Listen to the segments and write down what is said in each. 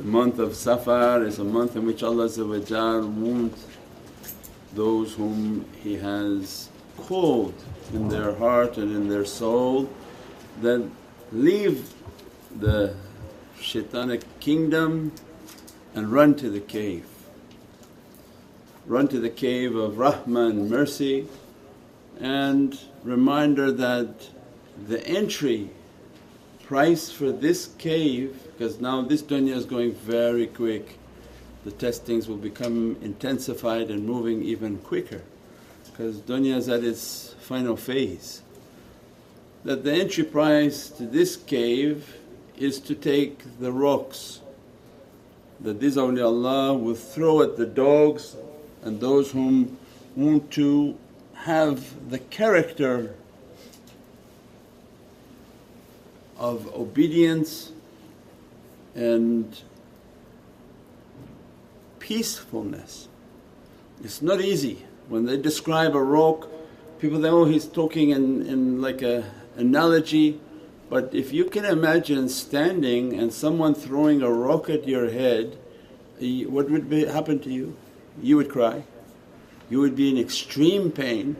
The month of Safar is a month in which Allah wants those whom He has called in their heart and in their soul that leave the shaitanic kingdom and run to the cave. Run to the cave of rahmah and mercy and reminder that the entry price for this cave because now this dunya is going very quick the testings will become intensified and moving even quicker because dunya is at its final phase. That the entry price to this cave is to take the rocks that these awliyaullah will throw at the dogs and those whom want to have the character of obedience and peacefulness. It's not easy. When they describe a rock, people think, oh he's talking in, in like a analogy but if you can imagine standing and someone throwing a rock at your head, what would be, happen to you? You would cry, you would be in extreme pain,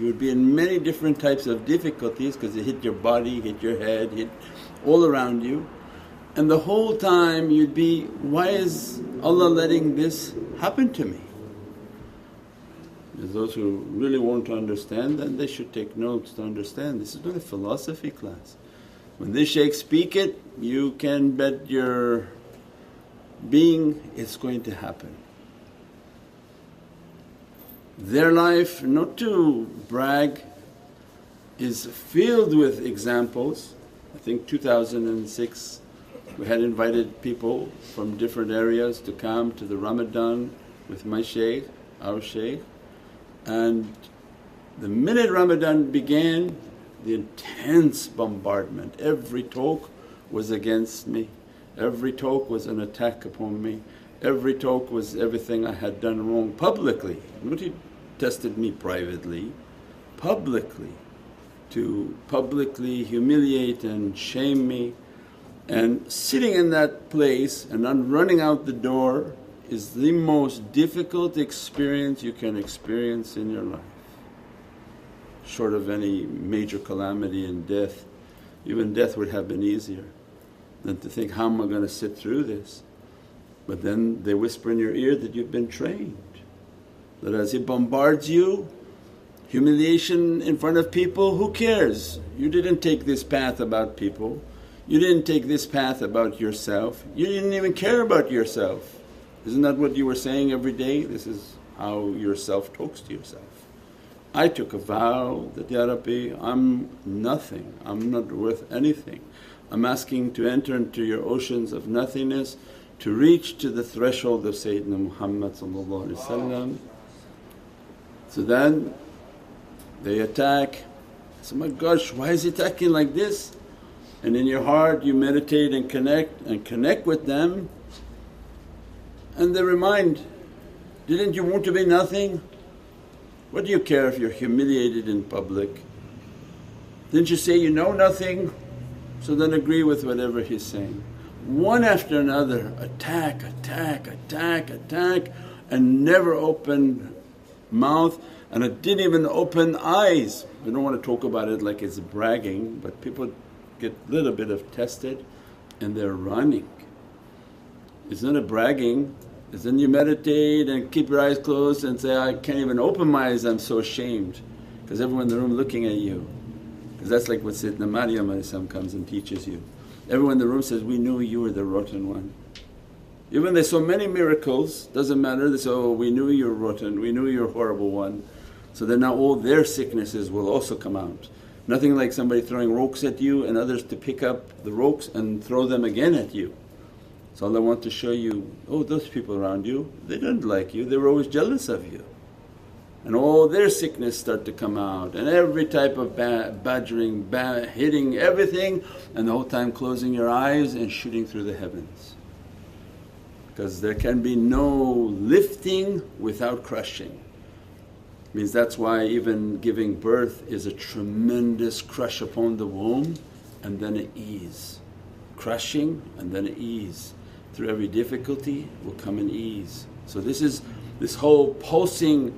you would be in many different types of difficulties because it hit your body, hit your head, hit all around you. And the whole time you'd be, why is Allah letting this happen to me? Those who really want to understand then they should take notes to understand this is not a philosophy class. When this shaykh speak it, you can bet your being it's going to happen. Their life, not to brag, is filled with examples. I think 2006 we had invited people from different areas to come to the Ramadan with my shaykh, our shaykh and the minute Ramadan began the intense bombardment. Every talk was against me, every talk was an attack upon me, every talk was everything I had done wrong publicly. What Nobody tested me privately, publicly to publicly humiliate and shame me. And sitting in that place and then running out the door is the most difficult experience you can experience in your life short of any major calamity and death. Even death would have been easier than to think, how am I going to sit through this? But then they whisper in your ear that you've been trained, that as He bombards you, humiliation in front of people, who cares? You didn't take this path about people, you didn't take this path about yourself, you didn't even care about yourself. Isn't that what you were saying every day? This is how yourself talks to yourself. I took a vow that, Ya Rabbi, I'm nothing, I'm not worth anything. I'm asking to enter into your oceans of nothingness to reach to the threshold of Sayyidina Muhammad So then they attack, say, my gosh, why is he attacking like this? And in your heart you meditate and connect and connect with them and they remind, didn't you want to be nothing? What do you care if you're humiliated in public? Didn't you say you know nothing? So then agree with whatever he's saying. One after another, attack, attack, attack, attack, and never open mouth and it didn't even open eyes. We don't want to talk about it like it's bragging, but people get a little bit of tested and they're running. It's not a bragging, it's then you meditate and keep your eyes closed and say, I can't even open my eyes, I'm so ashamed because everyone in the room looking at you. Because that's like what Sayyidina Maryam comes and teaches you. Everyone in the room says, we knew you were the rotten one. Even they saw many miracles, doesn't matter, they say, oh we knew you're rotten, we knew you're a horrible one. So then now all their sicknesses will also come out. Nothing like somebody throwing rocks at you and others to pick up the rocks and throw them again at you. So Allah wants to show you, oh those people around you, they don't like you, they were always jealous of you. And all their sickness start to come out and every type of ba- badgering, ba- hitting everything and the whole time closing your eyes and shooting through the heavens. Because there can be no lifting without crushing. Means that's why even giving birth is a tremendous crush upon the womb and then an ease. Crushing and then an ease through every difficulty will come an ease. So this is this whole pulsing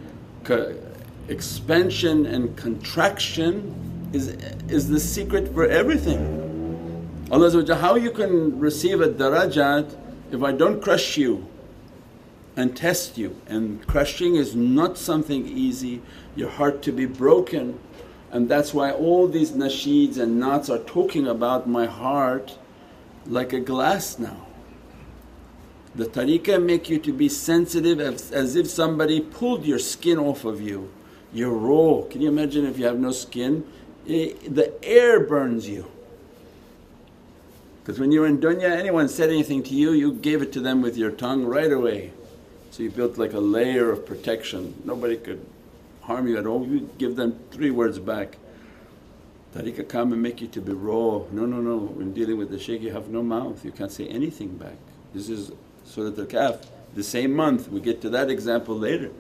expansion and contraction is, is the secret for everything. Allah how you can receive a darajat if I don't crush you and test you and crushing is not something easy, your heart to be broken and that's why all these nasheeds and naats are talking about my heart like a glass now. The tariqah make you to be sensitive as, as if somebody pulled your skin off of you. You're raw. Can you imagine if you have no skin? It, eh, the air burns you. Because when you were in dunya anyone said anything to you, you gave it to them with your tongue right away. So you built like a layer of protection. Nobody could harm you at all, you give them three words back. Tariqah come and make you to be raw. No, no, no. When dealing with the shaykh, you have no mouth, you can't say anything back. This is Surat Al Kahf, the same month, we get to that example later.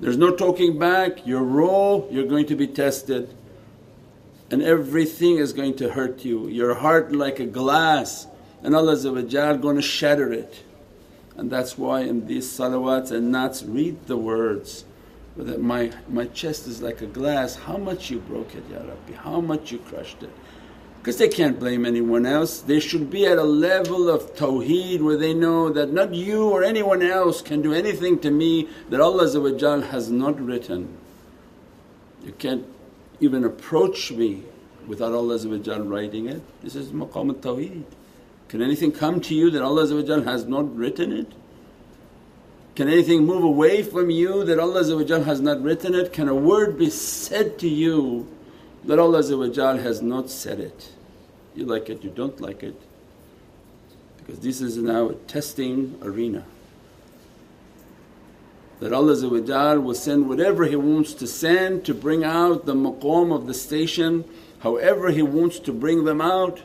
There's no talking back, you're raw, you're going to be tested, and everything is going to hurt you. Your heart like a glass, and Allah going to shatter it. And that's why in these salawats and naats read the words that my, my chest is like a glass, how much you broke it Ya Rabbi, how much you crushed it. Because they can't blame anyone else, they should be at a level of tawheed where they know that not you or anyone else can do anything to me that Allah has not written. You can't even approach me without Allah writing it. This is maqam al-tawheed. Can anything come to you that Allah has not written it? Can anything move away from you that Allah has not written it? Can a word be said to you that Allah has not said it? You like it, you don't like it because this is now a testing arena. That Allah will send whatever He wants to send to bring out the maqam of the station, however He wants to bring them out.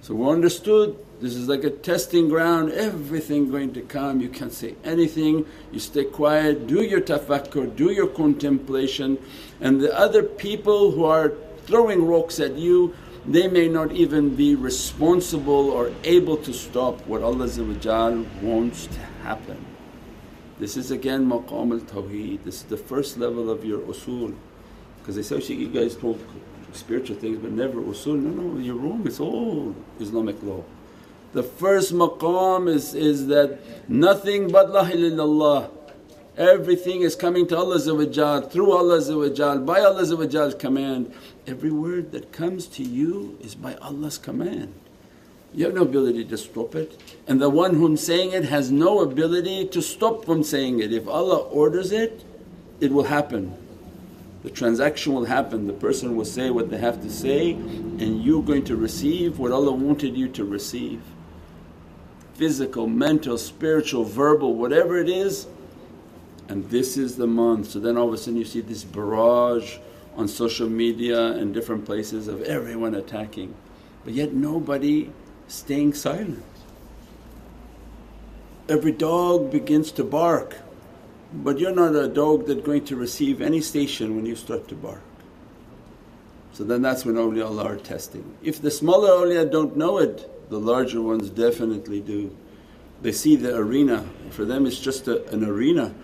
So we understood this is like a testing ground, everything going to come, you can't say anything, you stay quiet, do your tafakkur, do your contemplation. And the other people who are throwing rocks at you they may not even be responsible or able to stop what Allah wants to happen. This is again maqam al-tawheed, this is the first level of your usul because they say, oh, you guys talk spiritual things but never usul. No, no, you're wrong, it's all Islamic law. The first maqam is, is that nothing but la illallah. Everything is coming to Allah through Allah by Allah's command. Every word that comes to you is by Allah's command. You have no ability to stop it and the one whom saying it has no ability to stop from saying it. If Allah orders it, it will happen. The transaction will happen, the person will say what they have to say and you're going to receive what Allah wanted you to receive physical, mental, spiritual, verbal, whatever it is. And this is the month. So then all of a sudden you see this barrage on social media and different places of everyone attacking, but yet nobody staying silent. Every dog begins to bark, but you're not a dog that's going to receive any station when you start to bark. So then that's when awliyaullah are testing. If the smaller awliya don't know it, the larger ones definitely do. They see the arena, for them it's just a, an arena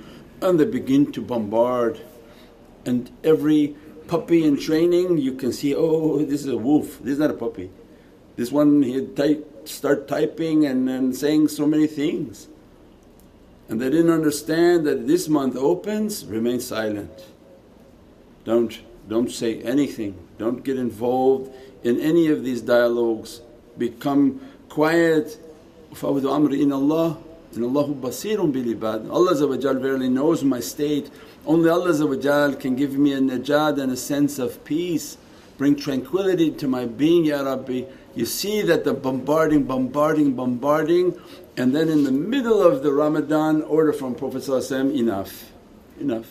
and they begin to bombard and every puppy in training you can see, oh this is a wolf, this is not a puppy. This one he'd type, start typing and, and saying so many things. And they didn't understand that this month opens, remain silent. Don't, don't say anything, don't get involved in any of these dialogues. Become quiet. Fawadu amri in Allah, in Allahu basirun bil ibad. Allah verily knows my state. Only Allah can give me a najad and a sense of peace, bring tranquility to my being, Ya Rabbi. You see that the bombarding, bombarding, bombarding and then in the middle of the Ramadan order from Prophet enough, enough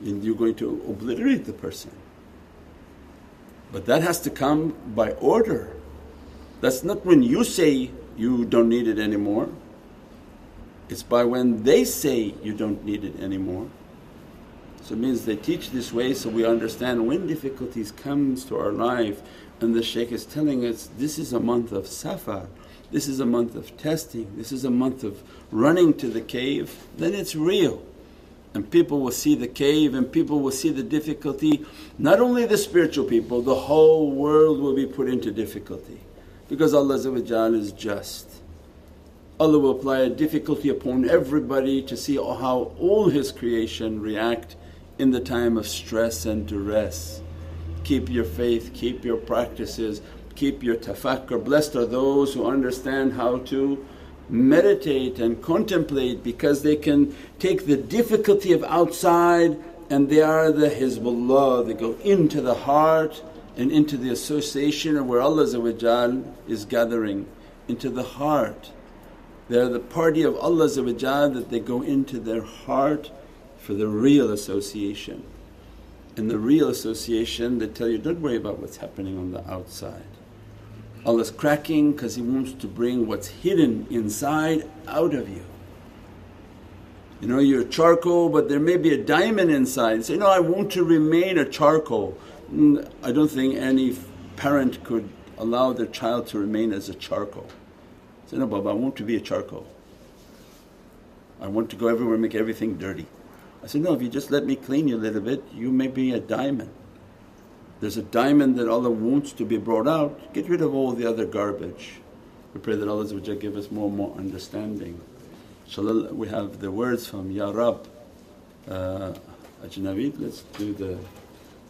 and you're going to obliterate the person. But that has to come by order. That's not when you say you don't need it anymore, it's by when they say you don't need it anymore. So it means they teach this way so we understand when difficulties comes to our life And the shaykh is telling us, this is a month of safar, this is a month of testing, this is a month of running to the cave, then it's real. And people will see the cave and people will see the difficulty. Not only the spiritual people, the whole world will be put into difficulty because Allah is just. Allah will apply a difficulty upon everybody to see how all His creation react in the time of stress and duress. Keep your faith, keep your practices, keep your tafakkur. Blessed are those who understand how to meditate and contemplate because they can take the difficulty of outside and they are the Hizbullah, they go into the heart and into the association of where Allah is gathering, into the heart. They're the party of Allah that they go into their heart for the real association. In the real association they tell you, don't worry about what's happening on the outside. Allah's cracking because He wants to bring what's hidden inside out of you. You know you're charcoal but there may be a diamond inside. Say, no I want to remain a charcoal. Mm, I don't think any parent could allow their child to remain as a charcoal. Say, no Baba I want to be a charcoal. I want to go everywhere make everything dirty. I said, no if you just let me clean you a little bit you may be a diamond. There's a diamond that Allah wants to be brought out, get rid of all the other garbage. We pray that Allah give us more and more understanding. Inshallah we have the words from Ya Rab uh, let's do the,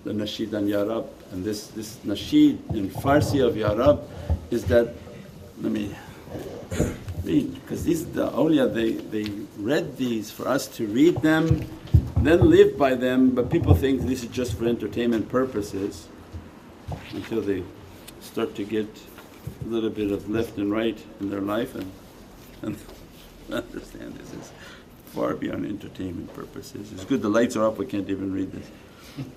the nasheed on Ya Rab and this, this nasheed in Farsi of Ya Rab is that, let me read because these the awliya they, they read these for us to read them then live by them but people think this is just for entertainment purposes until they start to get a little bit of left and right in their life and, and understand this is far beyond entertainment purposes. It's good the lights are up we can't even read this.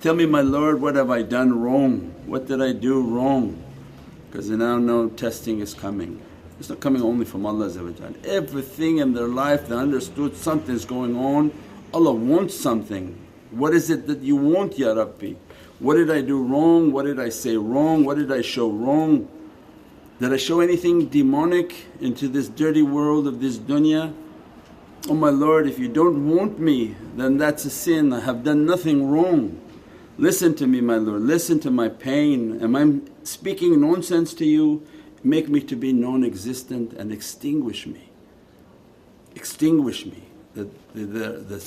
Tell me my Lord what have I done wrong? What did I do wrong? Because now know testing is coming. It's not coming only from Allah Everything in their life they understood something's going on Allah wants something. What is it that you want Ya Rabbi? What did I do wrong? What did I say wrong? What did I show wrong? Did I show anything demonic into this dirty world of this dunya? Oh my Lord if you don't want me then that's a sin, I have done nothing wrong. Listen to me my Lord, listen to my pain. Am I speaking nonsense to you? Make me to be non-existent and extinguish me, extinguish me. The, the, the,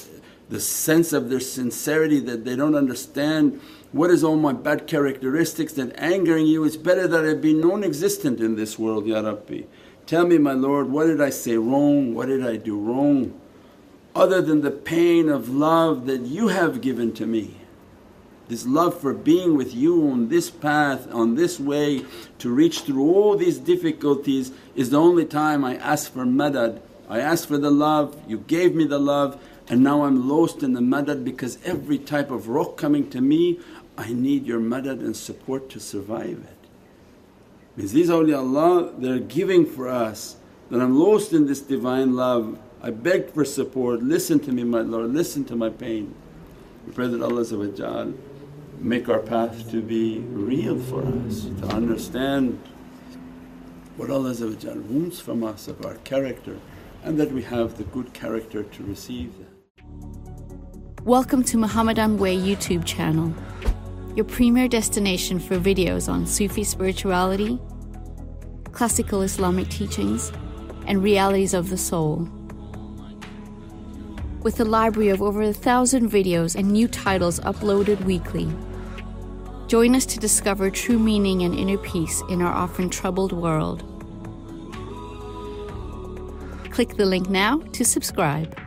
the, sense of their sincerity that they don't understand what is all my bad characteristics that angering you. It's better that I be non-existent in this world Ya Rabbi. Tell me my Lord what did I say wrong, what did I do wrong? Other than the pain of love that you have given to me. This love for being with you on this path, on this way to reach through all these difficulties is the only time I ask for madad. I asked for the love, you gave me the love and now I'm lost in the madad because every type of rock coming to me I need your madad and support to survive it. Means these awliyaullah they're giving for us. That I'm lost in this Divine love, I begged for support, listen to me my Lord, listen to my pain. We pray that Allah make our path to be real for us, to understand what Allah wants from us of our character and that we have the good character to receive that. Welcome to Muhammadan Way YouTube channel, your premier destination for videos on Sufi spirituality, classical Islamic teachings, and realities of the soul. With a library of over a thousand videos and new titles uploaded weekly. Join us to discover true meaning and inner peace in our often troubled world. Click the link now to subscribe.